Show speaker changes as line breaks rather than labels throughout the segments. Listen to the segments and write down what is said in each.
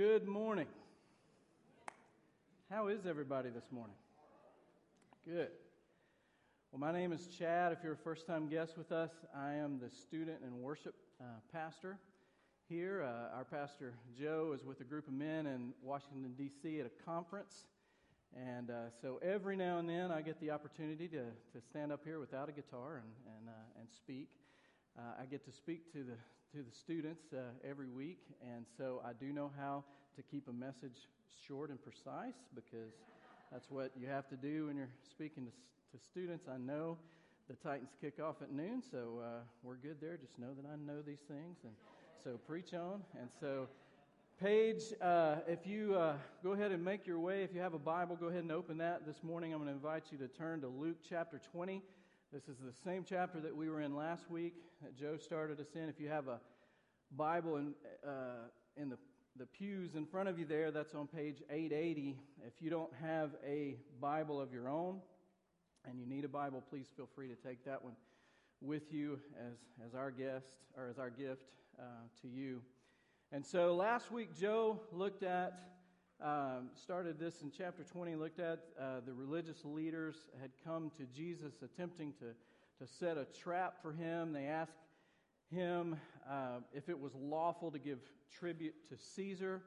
Good morning. How is everybody this morning? Good. Well, my name is Chad. If you're a first time guest with us, I am the student and worship uh, pastor here. Uh, our pastor Joe is with a group of men in Washington, D.C. at a conference. And uh, so every now and then I get the opportunity to, to stand up here without a guitar and, and, uh, and speak. Uh, I get to speak to the, to the students uh, every week, and so I do know how to keep a message short and precise because that's what you have to do when you're speaking to, to students. I know the Titans kick off at noon, so uh, we're good there. Just know that I know these things, and so preach on. And so, Paige, uh, if you uh, go ahead and make your way, if you have a Bible, go ahead and open that this morning. I'm going to invite you to turn to Luke chapter 20. This is the same chapter that we were in last week that Joe started us in. If you have a Bible in, uh, in the, the pews in front of you there, that's on page 880. If you don't have a Bible of your own and you need a Bible, please feel free to take that one with you as, as our guest or as our gift uh, to you. And so last week, Joe looked at um, started this in chapter 20, looked at uh, the religious leaders had come to Jesus attempting to, to set a trap for him. They asked him uh, if it was lawful to give tribute to Caesar.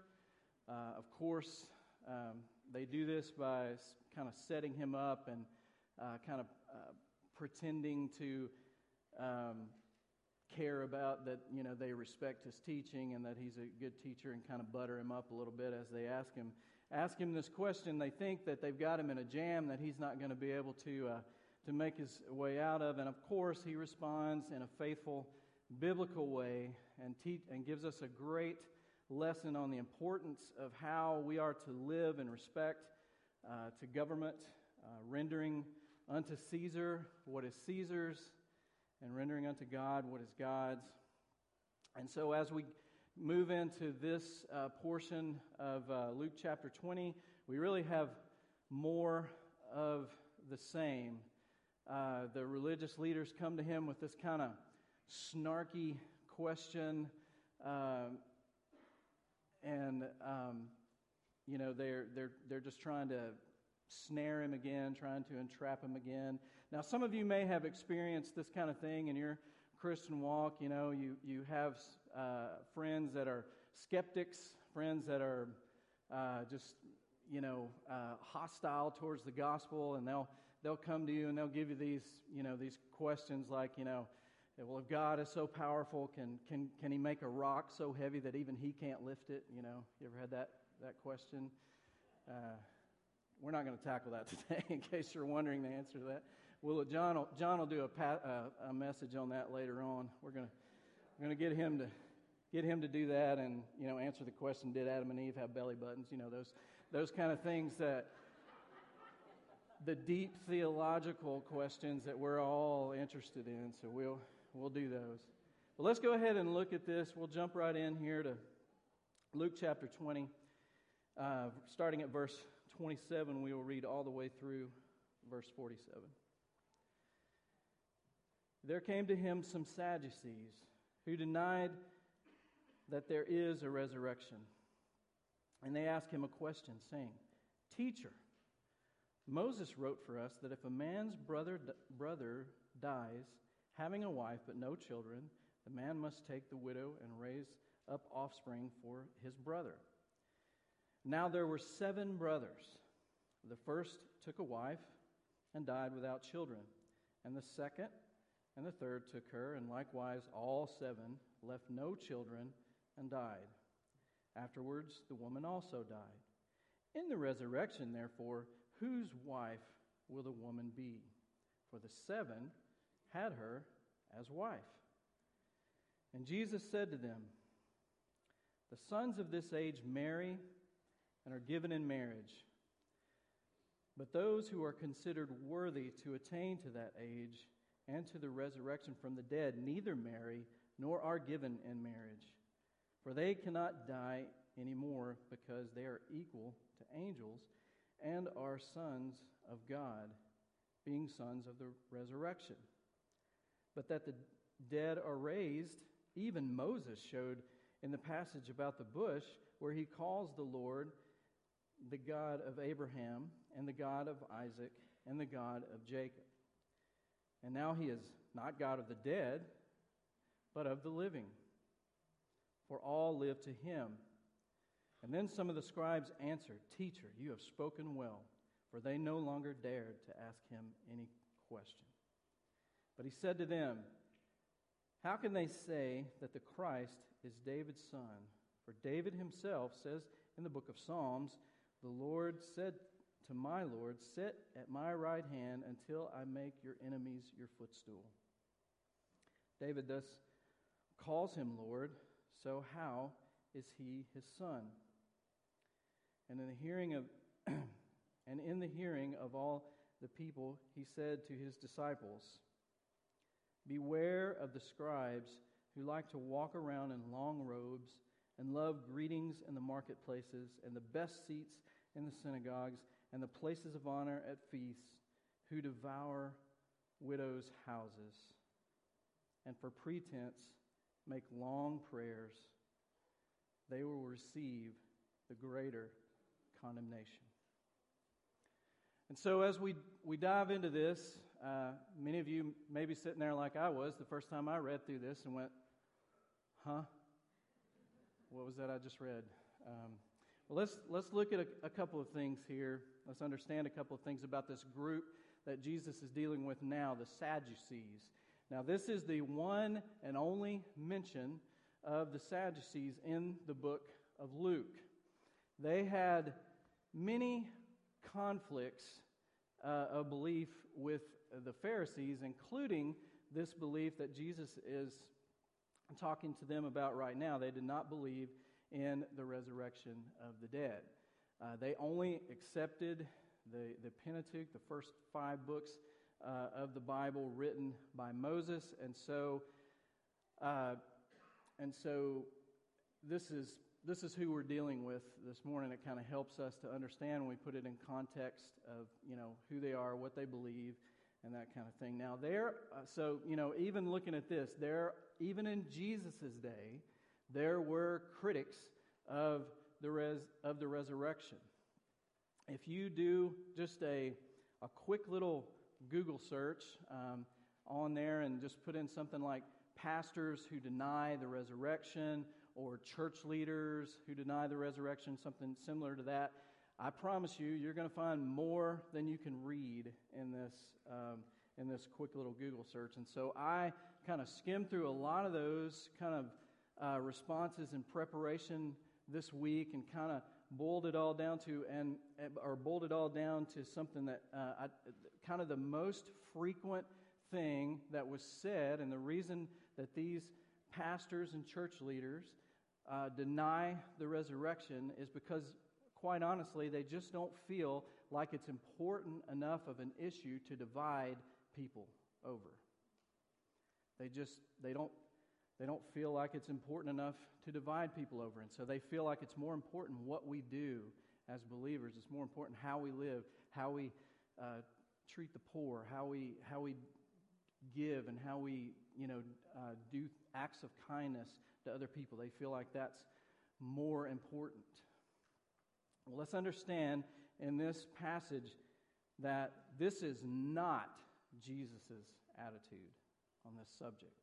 Uh, of course, um, they do this by kind of setting him up and uh, kind of uh, pretending to um, care about that you know they respect his teaching and that he's a good teacher and kind of butter him up a little bit as they ask him ask him this question. They think that they've got him in a jam that he's not going to be able to uh, to make his way out of. And of course he responds in a faithful biblical way and te- and gives us a great lesson on the importance of how we are to live in respect uh, to government uh, rendering unto Caesar what is Caesar's and rendering unto God what is God's. And so, as we move into this uh, portion of uh, Luke chapter 20, we really have more of the same. Uh, the religious leaders come to him with this kind of snarky question. Um, and, um, you know, they're, they're, they're just trying to snare him again, trying to entrap him again. Now, some of you may have experienced this kind of thing in your Christian walk. You know, you, you have uh, friends that are skeptics, friends that are uh, just, you know, uh, hostile towards the gospel, and they'll, they'll come to you and they'll give you these, you know, these questions like, you know, well, if God is so powerful, can, can, can he make a rock so heavy that even he can't lift it? You know, you ever had that, that question? Uh, we're not going to tackle that today, in case you're wondering the answer to that. Well, John will, John will do a, uh, a message on that later on. We're going to, we're to get him to get him to do that and you know answer the question: Did Adam and Eve have belly buttons? You know those those kind of things that the deep theological questions that we're all interested in. So we'll we'll do those. But let's go ahead and look at this. We'll jump right in here to Luke chapter 20, uh, starting at verse 27, we will read all the way through verse 47. There came to him some Sadducees who denied that there is a resurrection. And they asked him a question, saying, Teacher, Moses wrote for us that if a man's brother, brother dies, having a wife but no children, the man must take the widow and raise up offspring for his brother. Now there were seven brothers. The first took a wife and died without children, and the second and the third took her, and likewise all seven left no children and died. Afterwards, the woman also died. In the resurrection, therefore, whose wife will the woman be? For the seven had her as wife. And Jesus said to them, The sons of this age marry and are given in marriage. But those who are considered worthy to attain to that age and to the resurrection from the dead neither marry nor are given in marriage, for they cannot die anymore because they are equal to angels and are sons of God, being sons of the resurrection. But that the dead are raised, even Moses showed in the passage about the bush where he calls the Lord the God of Abraham and the God of Isaac and the God of Jacob. And now he is not God of the dead, but of the living. For all live to him. And then some of the scribes answered, Teacher, you have spoken well, for they no longer dared to ask him any question. But he said to them, How can they say that the Christ is David's son? For David himself says in the book of Psalms, The Lord said to my Lord, Sit at my right hand until I make your enemies your footstool. David thus calls him Lord, so how is he his son? And in the hearing of and in the hearing of all the people, he said to his disciples, Beware of the scribes who like to walk around in long robes and love greetings in the marketplaces and the best seats in the synagogues and the places of honor at feasts, who devour widows' houses and for pretense make long prayers. They will receive the greater condemnation. And so, as we, we dive into this, uh, many of you may be sitting there like I was the first time I read through this and went, huh? What was that I just read? Um, well, let's, let's look at a, a couple of things here. Let's understand a couple of things about this group that Jesus is dealing with now, the Sadducees. Now, this is the one and only mention of the Sadducees in the book of Luke. They had many conflicts uh, of belief with the Pharisees, including this belief that Jesus is talking to them about right now. They did not believe in the resurrection of the dead. Uh, they only accepted the, the Pentateuch, the first five books uh, of the Bible written by Moses, and so uh, and so this is this is who we're dealing with this morning. It kind of helps us to understand when we put it in context of you know who they are, what they believe, and that kind of thing. Now there, uh, so you know, even looking at this, there even in Jesus' day, there were critics of the res, of the resurrection. If you do just a a quick little Google search um, on there and just put in something like pastors who deny the resurrection or church leaders who deny the resurrection, something similar to that, I promise you, you're going to find more than you can read in this, um, in this quick little Google search. And so I kind of skimmed through a lot of those kind of uh, responses in preparation this week and kind of boiled it all down to and or boiled it all down to something that uh, I, kind of the most frequent thing that was said and the reason that these pastors and church leaders uh, deny the resurrection is because, quite honestly, they just don't feel like it's important enough of an issue to divide people over. They just they don't they don't feel like it's important enough to divide people over, and so they feel like it's more important what we do as believers. It's more important how we live, how we uh, treat the poor, how we how we give, and how we you know uh, do acts of kindness to other people. They feel like that's more important. Well, let's understand in this passage that this is not Jesus' attitude on this subject.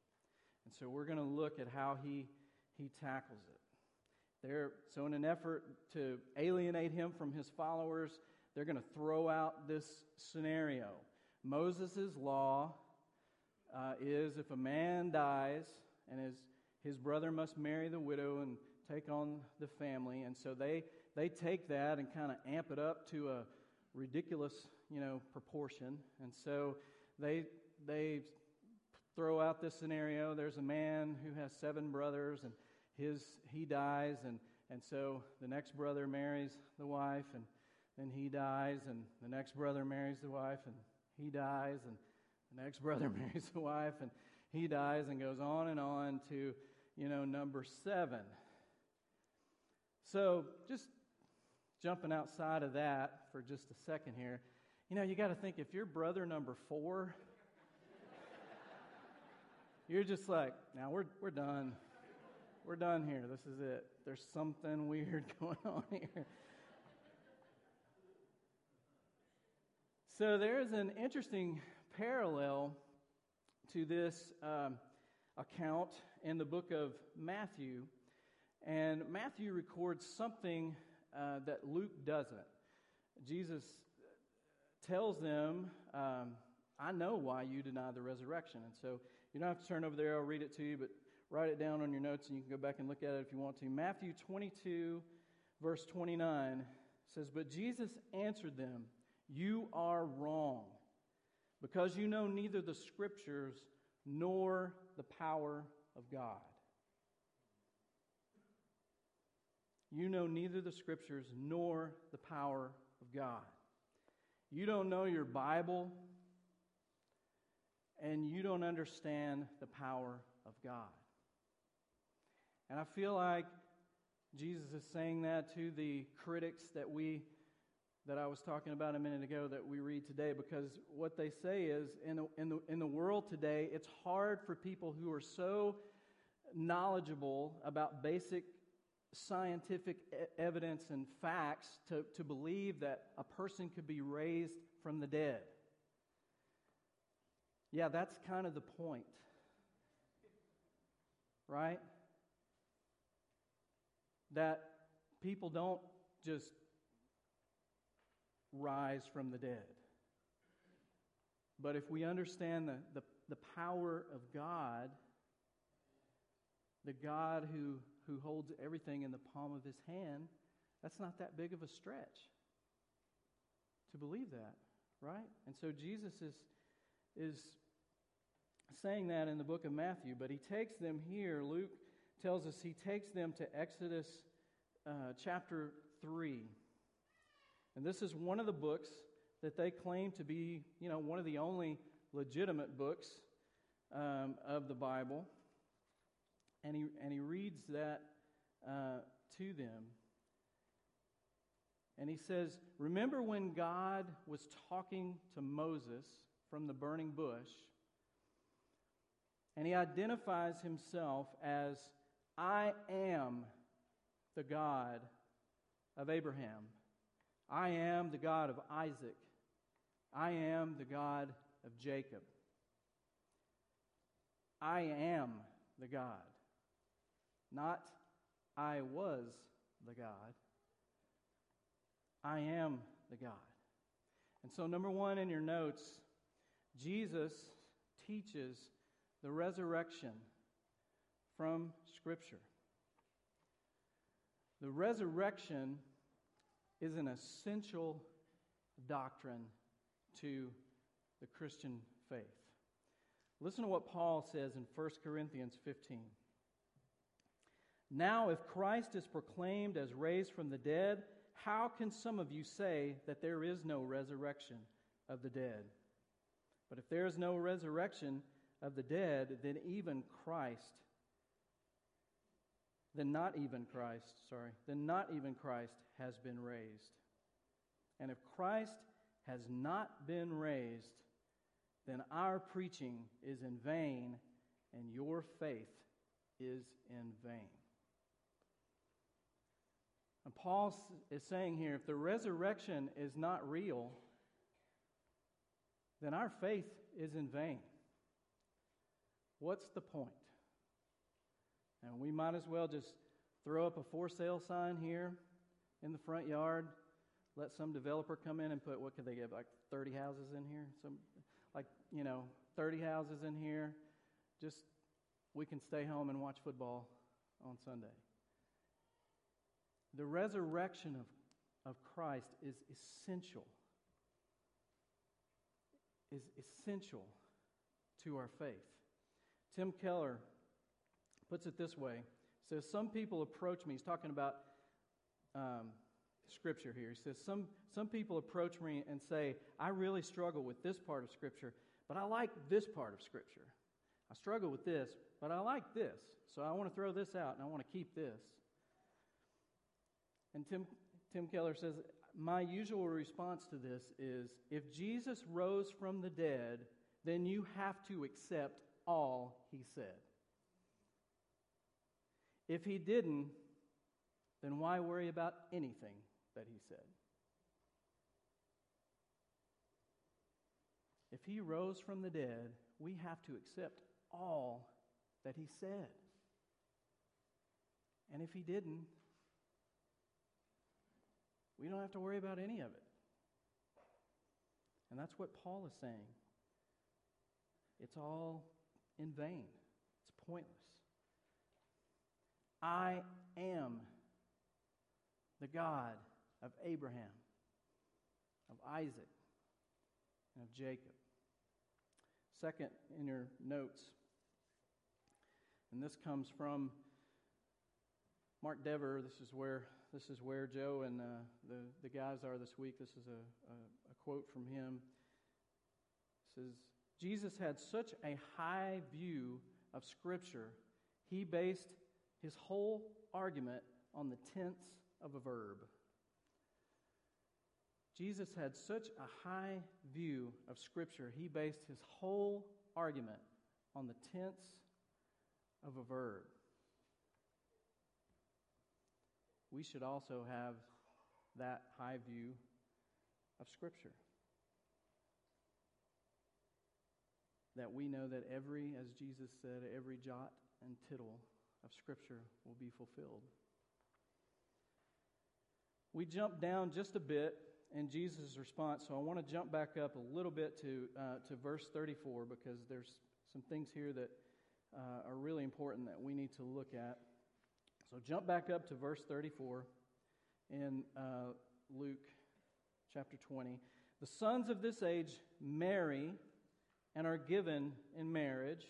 And so we're going to look at how he, he tackles it. There, so, in an effort to alienate him from his followers, they're going to throw out this scenario. Moses' law uh, is if a man dies and his, his brother must marry the widow and take on the family. And so they, they take that and kind of amp it up to a ridiculous, you know, proportion. And so they, they throw out this scenario. There's a man who has seven brothers and his, he dies. And, and so the next brother marries the wife and then he dies. And the next brother marries the wife and he dies. And the next brother marries the wife and he dies and goes on and on to, you know, number seven. So just jumping outside of that for just a second here, you know, you got to think if you're brother number four, you're just like, now we're, we're done. We're done here. This is it. there's something weird going on here. so there's an interesting parallel to this um, account in the book of Matthew. And Matthew records something uh, that Luke doesn't. Jesus tells them, um, I know why you deny the resurrection. And so you don't have to turn over there, I'll read it to you, but write it down on your notes and you can go back and look at it if you want to. Matthew 22, verse 29 says, But Jesus answered them, You are wrong, because you know neither the scriptures nor the power of God. You know neither the scriptures nor the power of God. You don't know your Bible, and you don't understand the power of God. And I feel like Jesus is saying that to the critics that we that I was talking about a minute ago that we read today because what they say is in the, in the, in the world today, it's hard for people who are so knowledgeable about basic scientific evidence and facts to, to believe that a person could be raised from the dead. Yeah, that's kind of the point. Right? That people don't just rise from the dead. But if we understand the, the, the power of God, the God who, who holds everything in the palm of his hand, that's not that big of a stretch to believe that, right? And so Jesus is, is saying that in the book of Matthew, but he takes them here. Luke tells us he takes them to Exodus uh, chapter 3. And this is one of the books that they claim to be, you know, one of the only legitimate books um, of the Bible. And he, and he reads that uh, to them. And he says, Remember when God was talking to Moses from the burning bush? And he identifies himself as, I am the God of Abraham. I am the God of Isaac. I am the God of Jacob. I am the God. Not I was the God. I am the God. And so, number one in your notes, Jesus teaches the resurrection from Scripture. The resurrection is an essential doctrine to the Christian faith. Listen to what Paul says in 1 Corinthians 15. Now, if Christ is proclaimed as raised from the dead, how can some of you say that there is no resurrection of the dead? But if there is no resurrection of the dead, then even Christ, then not even Christ, sorry, then not even Christ has been raised. And if Christ has not been raised, then our preaching is in vain and your faith is in vain. And Paul is saying here if the resurrection is not real, then our faith is in vain. What's the point? And we might as well just throw up a for sale sign here in the front yard, let some developer come in and put, what could they get, like 30 houses in here? Some, like, you know, 30 houses in here. Just, we can stay home and watch football on Sunday. The resurrection of, of Christ is essential, is essential to our faith. Tim Keller puts it this way. He says, Some people approach me. He's talking about um, Scripture here. He says, some, some people approach me and say, I really struggle with this part of Scripture, but I like this part of Scripture. I struggle with this, but I like this. So I want to throw this out and I want to keep this. And Tim, Tim Keller says, My usual response to this is if Jesus rose from the dead, then you have to accept all he said. If he didn't, then why worry about anything that he said? If he rose from the dead, we have to accept all that he said. And if he didn't, we don't have to worry about any of it. And that's what Paul is saying. It's all in vain, it's pointless. I am the God of Abraham, of Isaac, and of Jacob. Second, in your notes, and this comes from Mark Dever. This is where this is where Joe and uh, the the guys are this week. This is a, a, a quote from him. It says Jesus had such a high view of Scripture. He based his whole argument on the tense of a verb. Jesus had such a high view of Scripture, he based his whole argument on the tense of a verb. We should also have that high view of Scripture. That we know that every, as Jesus said, every jot and tittle of Scripture will be fulfilled. We jump down just a bit in Jesus' response, so I want to jump back up a little bit to, uh, to verse 34 because there's some things here that uh, are really important that we need to look at. So jump back up to verse 34 in uh, Luke chapter 20. The sons of this age marry and are given in marriage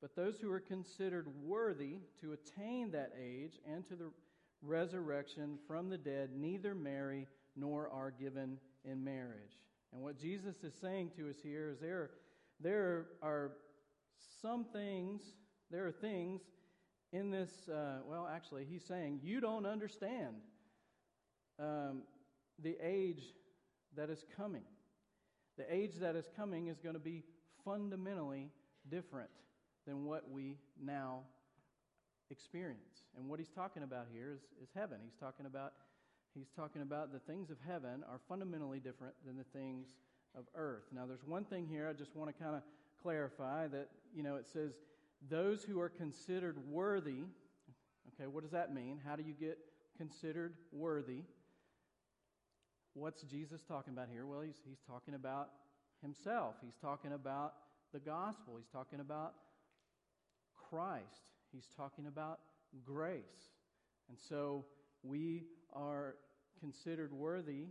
but those who are considered worthy to attain that age and to the resurrection from the dead neither marry nor are given in marriage. And what Jesus is saying to us here is there, there are some things, there are things in this, uh, well, actually, he's saying, you don't understand um, the age that is coming. The age that is coming is going to be fundamentally different than what we now experience. And what he's talking about here is, is heaven. He's talking about he's talking about the things of heaven are fundamentally different than the things of earth. Now there's one thing here I just want to kind of clarify that, you know, it says those who are considered worthy. Okay, what does that mean? How do you get considered worthy? What's Jesus talking about here? Well, he's, he's talking about himself. He's talking about the gospel. He's talking about Christ. He's talking about grace. And so we are considered worthy,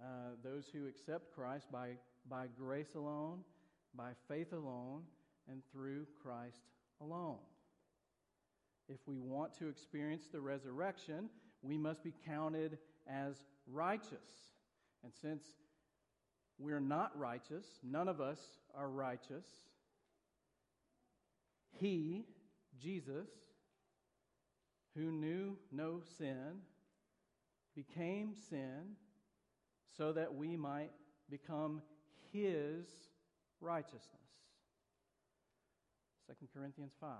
uh, those who accept Christ, by, by grace alone, by faith alone, and through Christ alone. If we want to experience the resurrection, we must be counted as righteous. And since we're not righteous, none of us are righteous, he, Jesus, who knew no sin, became sin so that we might become his righteousness. 2 Corinthians 5.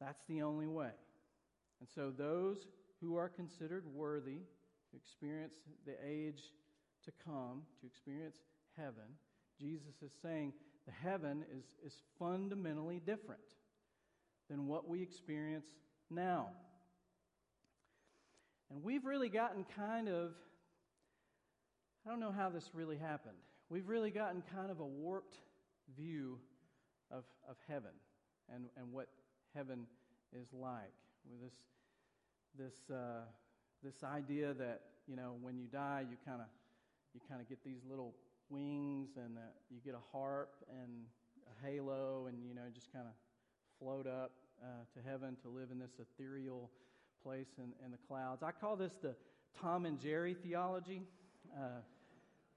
That's the only way. And so those who are considered worthy to experience the age to come, to experience heaven, Jesus is saying the heaven is, is fundamentally different than what we experience now. And we've really gotten kind of, I don't know how this really happened. We've really gotten kind of a warped view of, of heaven and, and what heaven is like. With this, this, uh, this idea that, you know, when you die, you kind of you kind of get these little wings and uh, you get a harp and a halo and you know just kind of float up uh, to heaven to live in this ethereal place in, in, the clouds. I call this the tom and jerry theology uh,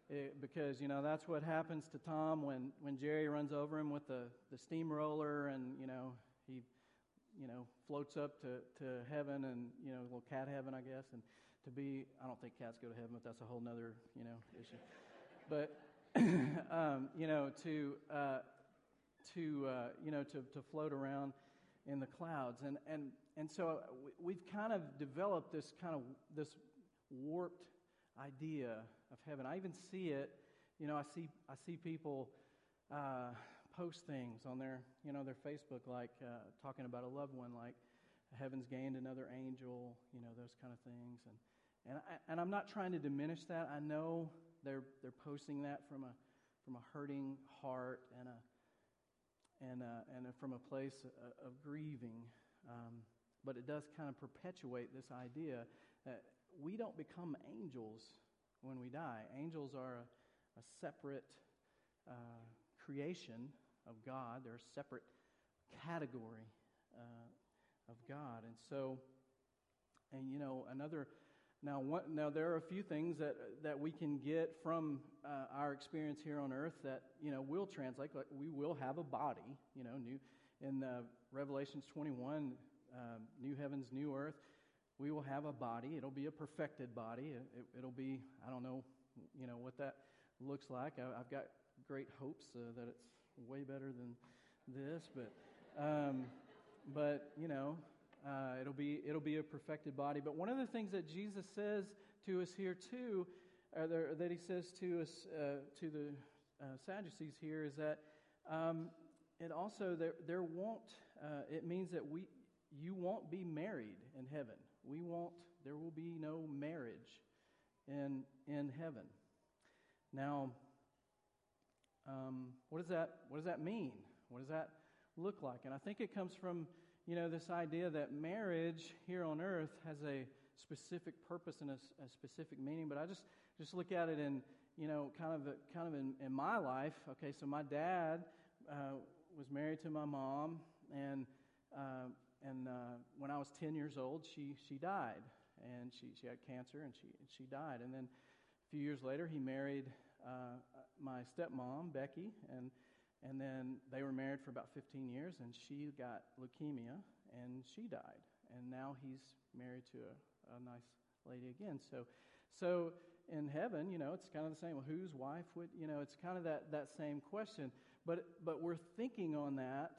it, because you know that's what happens to tom when, when jerry runs over him with the, the steamroller and you know you know floats up to, to heaven and you know little cat heaven i guess and to be i don't think cats go to heaven but that's a whole nother you know issue but um, you know, to uh, to uh, you know to, to float around in the clouds. And, and, and so we've kind of developed this kind of this warped idea of heaven. I even see it, you know, I see, I see people uh, post things on their, you know, their Facebook, like uh, talking about a loved one, like heaven's gained another angel, you know, those kind of things. And, and, I, and I'm not trying to diminish that. I know they're, they're posting that from a, from a hurting heart and, a, and, a, and a, from a place of, of grieving. Um, but it does kind of perpetuate this idea that we don't become angels when we die. Angels are a, a separate uh, creation of God, they're a separate category uh, of God. And so, and you know, another. Now, what, now there are a few things that that we can get from uh, our experience here on earth that you know will translate. Like we will have a body. You know, new in uh, Revelations 21, uh, new heavens, new earth. We will have a body. It'll be a perfected body. It, will it, be I don't know, you know what that looks like. I, have got great hopes uh, that it's way better than this, but. Um, but you know, uh, it'll be it'll be a perfected body. But one of the things that Jesus says to us here too, there, that he says to us uh, to the uh, Sadducees here is that um, it also there there won't uh, it means that we you won't be married in heaven. We won't. There will be no marriage in in heaven. Now, um, what does that what does that mean? What does that look like? And I think it comes from, you know, this idea that marriage here on earth has a specific purpose and a, a specific meaning. But I just, just look at it in, you know, kind of, kind of in, in my life. Okay, so my dad uh, was married to my mom, and, uh, and uh, when I was 10 years old, she, she died. And she, she had cancer, and she, she died. And then a few years later, he married uh, my stepmom, Becky, and and then they were married for about 15 years, and she got leukemia, and she died. And now he's married to a, a nice lady again. So, so in heaven, you know, it's kind of the same. Well, whose wife would, you know, it's kind of that, that same question. But, but we're thinking on that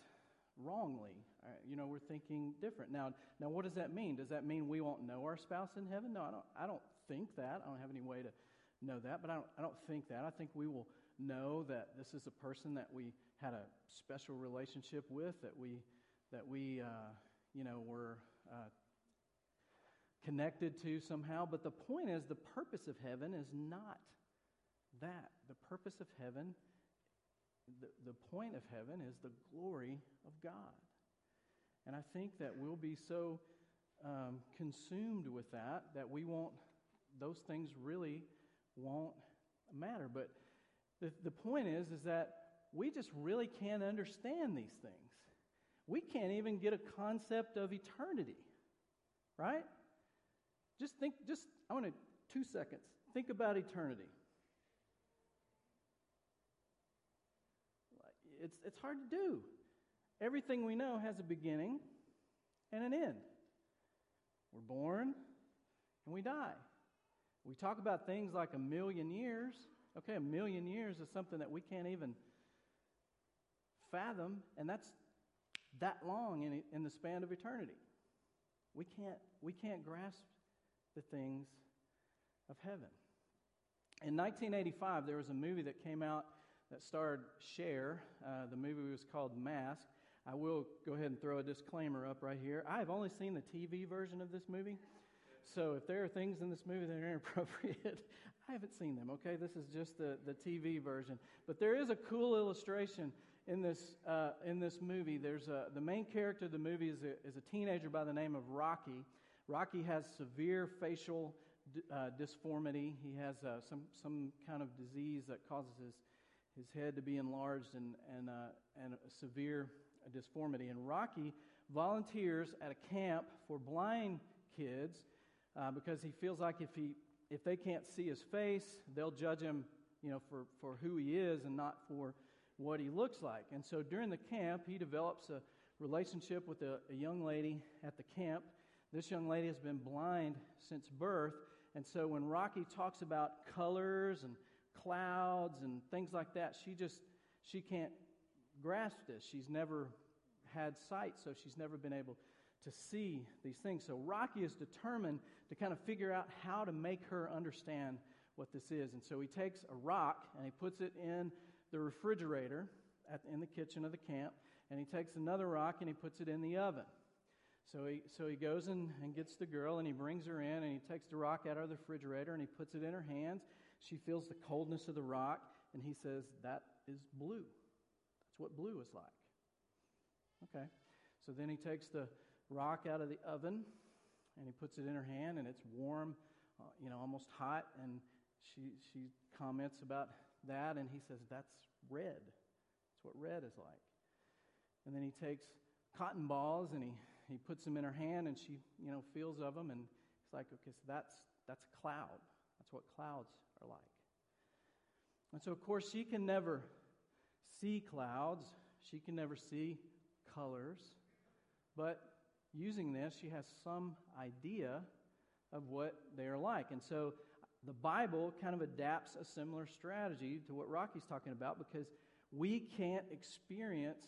wrongly. Right? You know, we're thinking different. Now, now, what does that mean? Does that mean we won't know our spouse in heaven? No, I don't, I don't think that. I don't have any way to know that, but I don't, I don't think that. I think we will know that this is a person that we had a special relationship with, that we, that we uh, you know, were uh, connected to somehow. But the point is, the purpose of heaven is not that. The purpose of heaven, the, the point of heaven is the glory of God. And I think that we'll be so um, consumed with that that we won't, those things really won't matter. But the, the point is, is that we just really can't understand these things. We can't even get a concept of eternity, right? Just think, just, I want to, two seconds. Think about eternity. It's, it's hard to do. Everything we know has a beginning and an end. We're born and we die. We talk about things like a million years. Okay, a million years is something that we can't even fathom, and that's that long in, in the span of eternity. We can't, we can't grasp the things of heaven. In 1985, there was a movie that came out that starred Cher. Uh, the movie was called Mask. I will go ahead and throw a disclaimer up right here. I have only seen the TV version of this movie. So if there are things in this movie that are inappropriate, I haven't seen them, okay? This is just the, the TV version. But there is a cool illustration in this, uh, in this movie. There's a, the main character of the movie is a, is a teenager by the name of Rocky. Rocky has severe facial uh, disformity. He has uh, some, some kind of disease that causes his, his head to be enlarged and, and, uh, and a severe disformity. And Rocky volunteers at a camp for blind kids uh, because he feels like if, he, if they can't see his face, they'll judge him you know, for, for who he is and not for what he looks like. And so during the camp, he develops a relationship with a, a young lady at the camp. This young lady has been blind since birth. And so when Rocky talks about colors and clouds and things like that, she just she can't grasp this. She's never had sight, so she's never been able to see these things. So Rocky is determined to kind of figure out how to make her understand what this is. And so he takes a rock and he puts it in the refrigerator at, in the kitchen of the camp, and he takes another rock and he puts it in the oven. So he, so he goes and, and gets the girl and he brings her in and he takes the rock out of the refrigerator and he puts it in her hands. She feels the coldness of the rock and he says, That is blue. That's what blue is like. Okay. So then he takes the rock out of the oven and he puts it in her hand and it's warm, uh, you know, almost hot. And she, she comments about that and he says, That's red. That's what red is like. And then he takes cotton balls and he he puts them in her hand and she, you know, feels of them and it's like, okay, so that's that's a cloud. That's what clouds are like. And so of course she can never see clouds. She can never see colors. But using this, she has some idea of what they are like. And so the Bible kind of adapts a similar strategy to what Rocky's talking about because we can't experience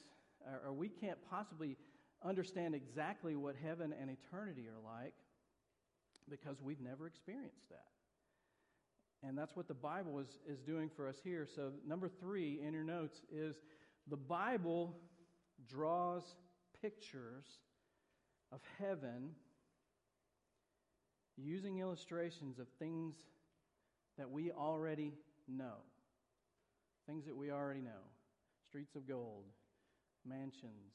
or we can't possibly understand exactly what heaven and eternity are like because we've never experienced that. And that's what the Bible is, is doing for us here. So, number three in your notes is the Bible draws pictures of heaven using illustrations of things that we already know. Things that we already know streets of gold, mansions,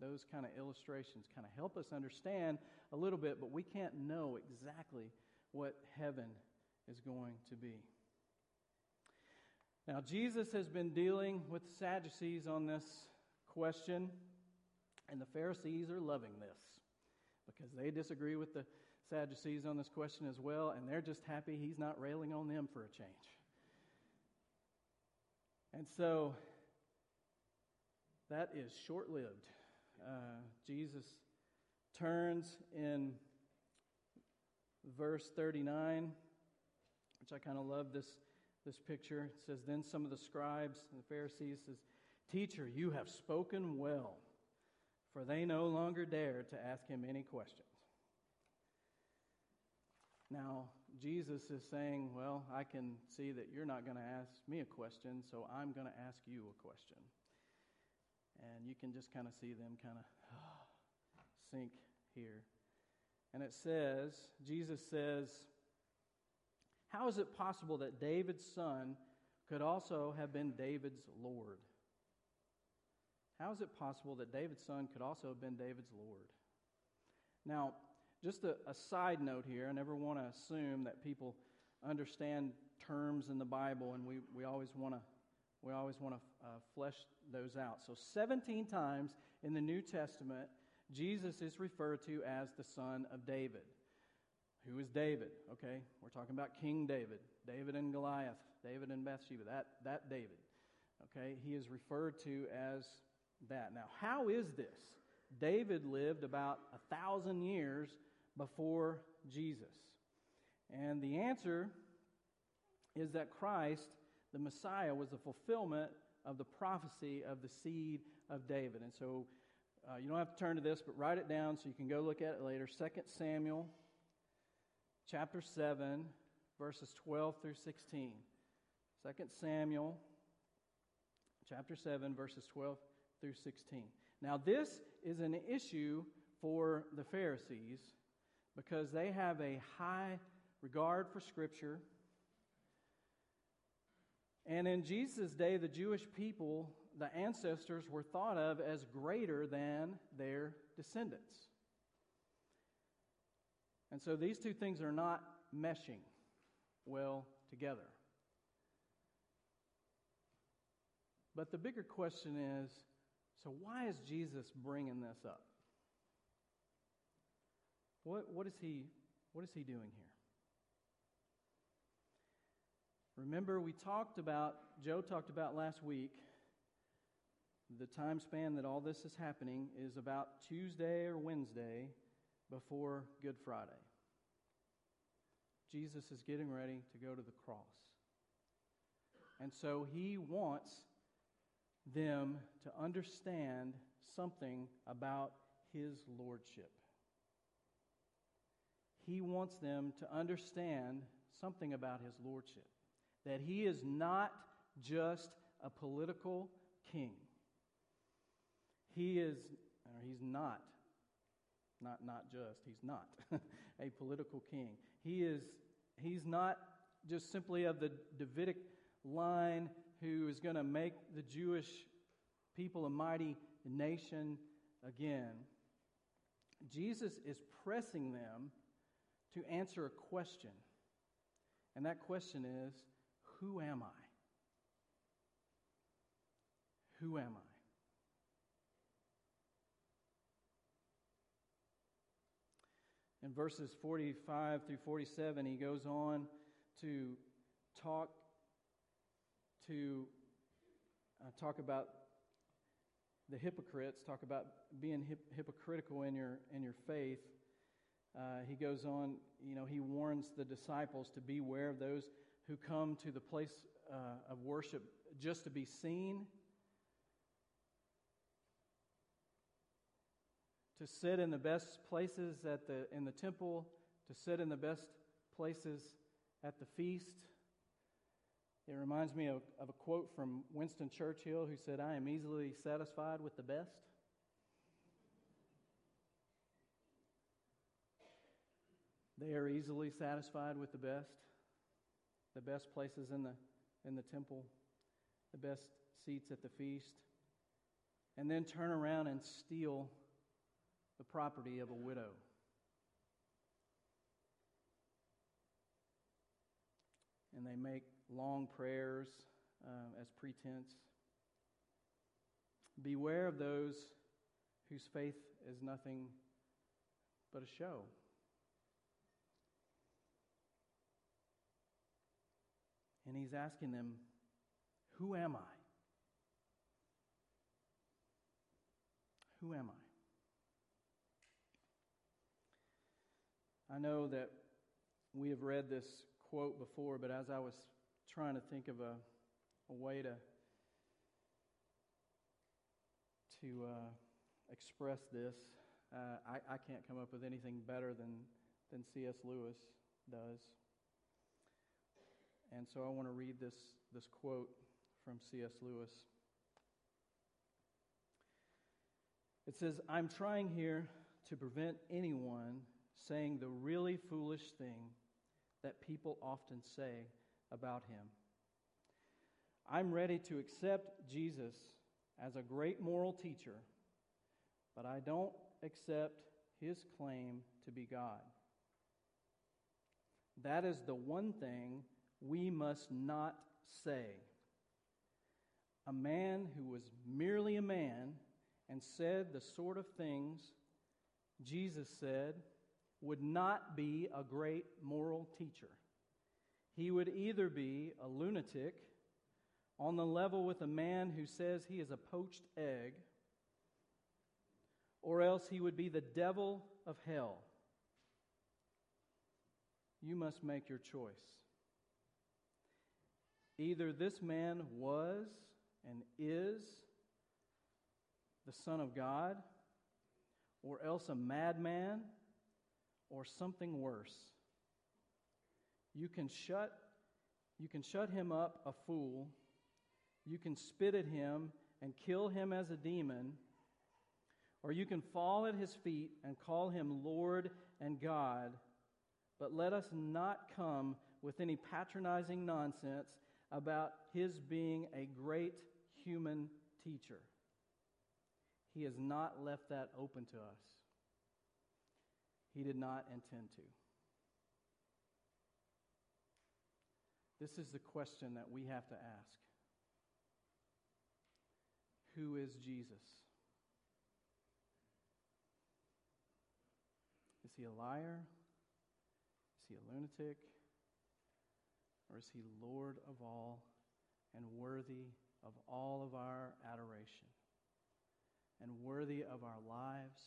those kind of illustrations kind of help us understand a little bit, but we can't know exactly what heaven is going to be. Now, Jesus has been dealing with Sadducees on this question, and the Pharisees are loving this because they disagree with the Sadducees on this question as well, and they're just happy he's not railing on them for a change. And so that is short lived uh, Jesus turns in verse 39, which I kind of love this, this picture. It says, Then some of the scribes and the Pharisees says, Teacher, you have spoken well, for they no longer dare to ask him any questions. Now, Jesus is saying, Well, I can see that you're not going to ask me a question, so I'm going to ask you a question. And you can just kind of see them kind of sink here. And it says, Jesus says, How is it possible that David's son could also have been David's Lord? How is it possible that David's son could also have been David's Lord? Now, just a, a side note here, I never want to assume that people understand terms in the Bible, and we, we always want to we always want to uh, flesh those out. So, 17 times in the New Testament, Jesus is referred to as the son of David. Who is David? Okay, we're talking about King David, David and Goliath, David and Bathsheba, that, that David. Okay, he is referred to as that. Now, how is this? David lived about a thousand years before Jesus. And the answer is that Christ the Messiah was the fulfillment of the prophecy of the seed of David. And so uh, you don't have to turn to this, but write it down so you can go look at it later. 2 Samuel chapter 7, verses 12 through 16. 2 Samuel chapter 7, verses 12 through 16. Now, this is an issue for the Pharisees because they have a high regard for Scripture and in Jesus' day, the Jewish people, the ancestors, were thought of as greater than their descendants. And so these two things are not meshing well together. But the bigger question is so why is Jesus bringing this up? What, what, is, he, what is he doing here? Remember, we talked about, Joe talked about last week, the time span that all this is happening is about Tuesday or Wednesday before Good Friday. Jesus is getting ready to go to the cross. And so he wants them to understand something about his lordship. He wants them to understand something about his lordship. That he is not just a political king. He is, or he's not, not, not just, he's not a political king. He is, he's not just simply of the Davidic line who is going to make the Jewish people a mighty nation again. Jesus is pressing them to answer a question. And that question is Who am I? Who am I? In verses 45 through 47, he goes on to talk to uh, talk about the hypocrites, talk about being hip- hypocritical in your in your faith. Uh, he goes on, you know, he warns the disciples to beware of those who come to the place uh, of worship just to be seen, to sit in the best places at the, in the temple, to sit in the best places at the feast. It reminds me of, of a quote from Winston Churchill who said, I am easily satisfied with the best. They are easily satisfied with the best, the best places in the, in the temple, the best seats at the feast, and then turn around and steal the property of a widow. And they make long prayers uh, as pretense. Beware of those whose faith is nothing but a show. And he's asking them, Who am I? Who am I? I know that we have read this quote before, but as I was trying to think of a, a way to to uh, express this, uh, I, I can't come up with anything better than, than C.S. Lewis does. And so I want to read this, this quote from C.S. Lewis. It says, I'm trying here to prevent anyone saying the really foolish thing that people often say about him. I'm ready to accept Jesus as a great moral teacher, but I don't accept his claim to be God. That is the one thing we must not say. A man who was merely a man and said the sort of things Jesus said would not be a great moral teacher. He would either be a lunatic on the level with a man who says he is a poached egg, or else he would be the devil of hell. You must make your choice. Either this man was and is the Son of God, or else a madman, or something worse. You can shut, you can shut him up a fool, you can spit at him and kill him as a demon, or you can fall at his feet and call him Lord and God. But let us not come with any patronizing nonsense about his being a great human teacher. He has not left that open to us. He did not intend to. This is the question that we have to ask Who is Jesus? Is he a liar? Is he a lunatic? Or is he Lord of all and worthy of all of our adoration and worthy of our lives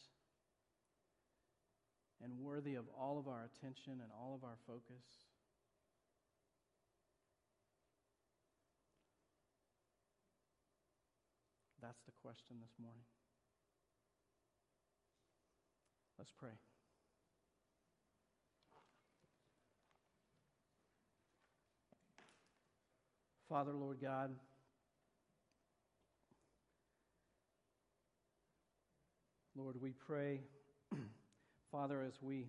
and worthy of all of our attention and all of our focus? That's the question this morning. Let's pray. Father, Lord God, Lord, we pray, Father, as we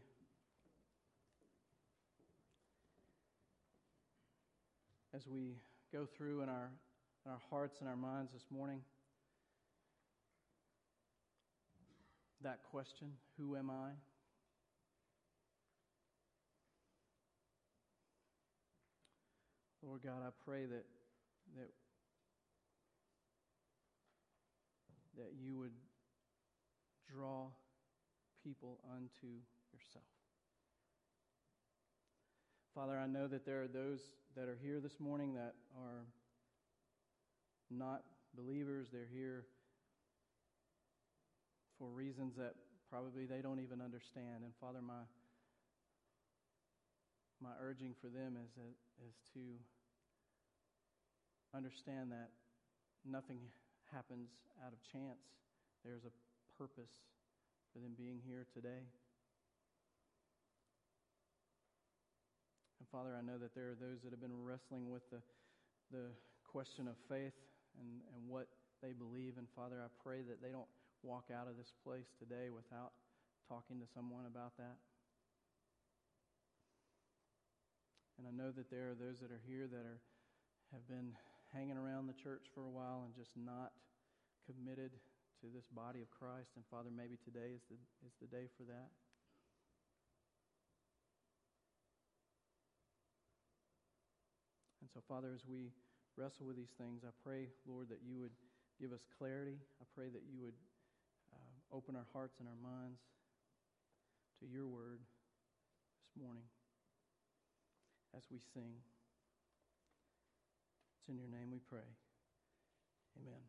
as we go through in our in our hearts and our minds this morning that question, who am I? Lord God, I pray that that that you would draw people unto yourself. Father, I know that there are those that are here this morning that are not believers. They're here for reasons that probably they don't even understand. And Father, my my urging for them is, is to understand that nothing happens out of chance. There's a purpose for them being here today. And Father, I know that there are those that have been wrestling with the, the question of faith and, and what they believe. And Father, I pray that they don't walk out of this place today without talking to someone about that. And I know that there are those that are here that are, have been hanging around the church for a while and just not committed to this body of Christ. And Father, maybe today is the, is the day for that. And so, Father, as we wrestle with these things, I pray, Lord, that you would give us clarity. I pray that you would open our hearts and our minds to your word this morning as we sing. It's in your name we pray. Amen.